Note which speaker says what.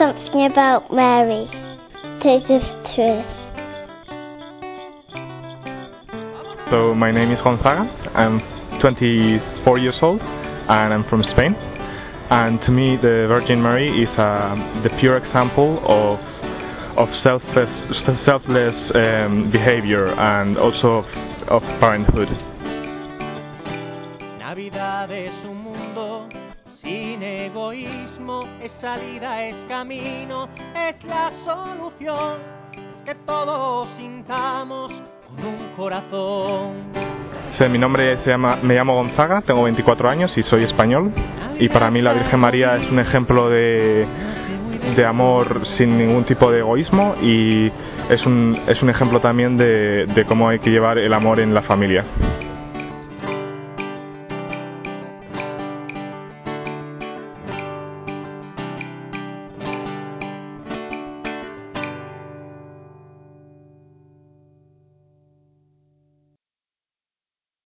Speaker 1: something about Mary. Take this to.
Speaker 2: So my name is Gonzaga. I'm 24 years old and I'm from Spain. And to me, the Virgin Mary is uh, the pure example of of selfless, selfless um, behavior and also of, of parenthood.
Speaker 3: Navidad es un mundo sin egoísmo, es salida, es camino, es la solución. Es que todos sintamos con un corazón.
Speaker 2: Mi nombre se llama, me llamo Gonzaga, tengo 24 años y soy español. Y para mí la Virgen María es un ejemplo de, de amor sin ningún tipo de egoísmo y es un, es un ejemplo también de, de cómo hay que llevar el amor en la familia.